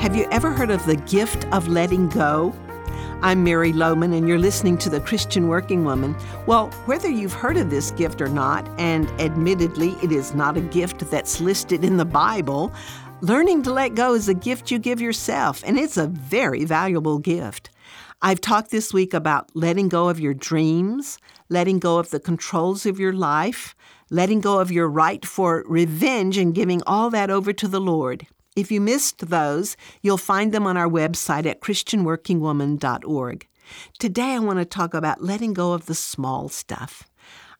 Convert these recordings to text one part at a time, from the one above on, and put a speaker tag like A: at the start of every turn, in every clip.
A: Have you ever heard of the gift of letting go? I'm Mary Lowman, and you're listening to The Christian Working Woman. Well, whether you've heard of this gift or not, and admittedly, it is not a gift that's listed in the Bible, learning to let go is a gift you give yourself, and it's a very valuable gift. I've talked this week about letting go of your dreams, letting go of the controls of your life, letting go of your right for revenge, and giving all that over to the Lord. If you missed those, you'll find them on our website at ChristianWorkingWoman.org. Today, I want to talk about letting go of the small stuff.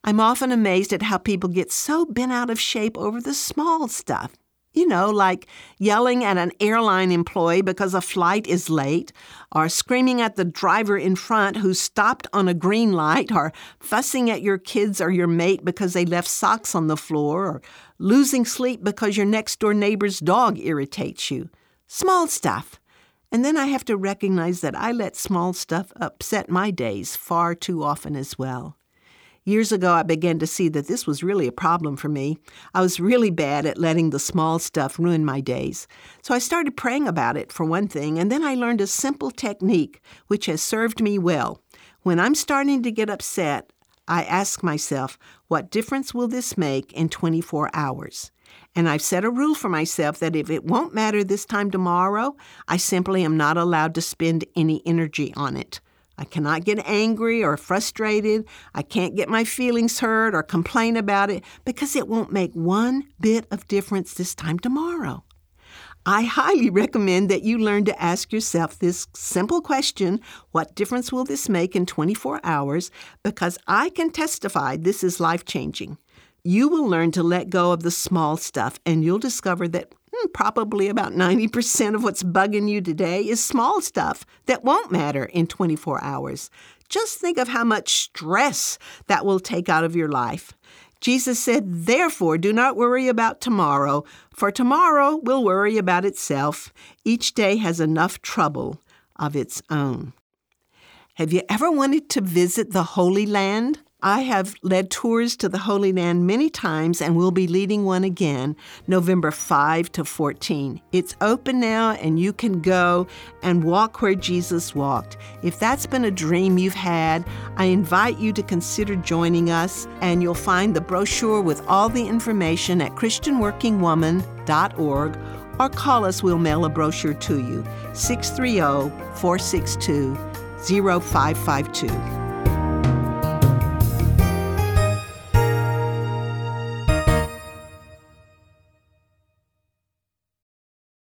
A: I'm often amazed at how people get so bent out of shape over the small stuff. You know, like yelling at an airline employee because a flight is late, or screaming at the driver in front who stopped on a green light, or fussing at your kids or your mate because they left socks on the floor, or losing sleep because your next door neighbor's dog irritates you. Small stuff. And then I have to recognize that I let small stuff upset my days far too often as well. Years ago, I began to see that this was really a problem for me. I was really bad at letting the small stuff ruin my days. So I started praying about it, for one thing, and then I learned a simple technique which has served me well. When I'm starting to get upset, I ask myself, what difference will this make in 24 hours? And I've set a rule for myself that if it won't matter this time tomorrow, I simply am not allowed to spend any energy on it. I cannot get angry or frustrated. I can't get my feelings hurt or complain about it because it won't make one bit of difference this time tomorrow. I highly recommend that you learn to ask yourself this simple question What difference will this make in 24 hours? Because I can testify this is life changing. You will learn to let go of the small stuff, and you'll discover that probably about 90% of what's bugging you today is small stuff that won't matter in 24 hours. Just think of how much stress that will take out of your life. Jesus said, Therefore, do not worry about tomorrow, for tomorrow will worry about itself. Each day has enough trouble of its own. Have you ever wanted to visit the Holy Land? I have led tours to the Holy Land many times and will be leading one again November 5 to 14. It's open now and you can go and walk where Jesus walked. If that's been a dream you've had, I invite you to consider joining us and you'll find the brochure with all the information at christianworkingwoman.org or call us, we'll mail a brochure to you. 630 462 0552.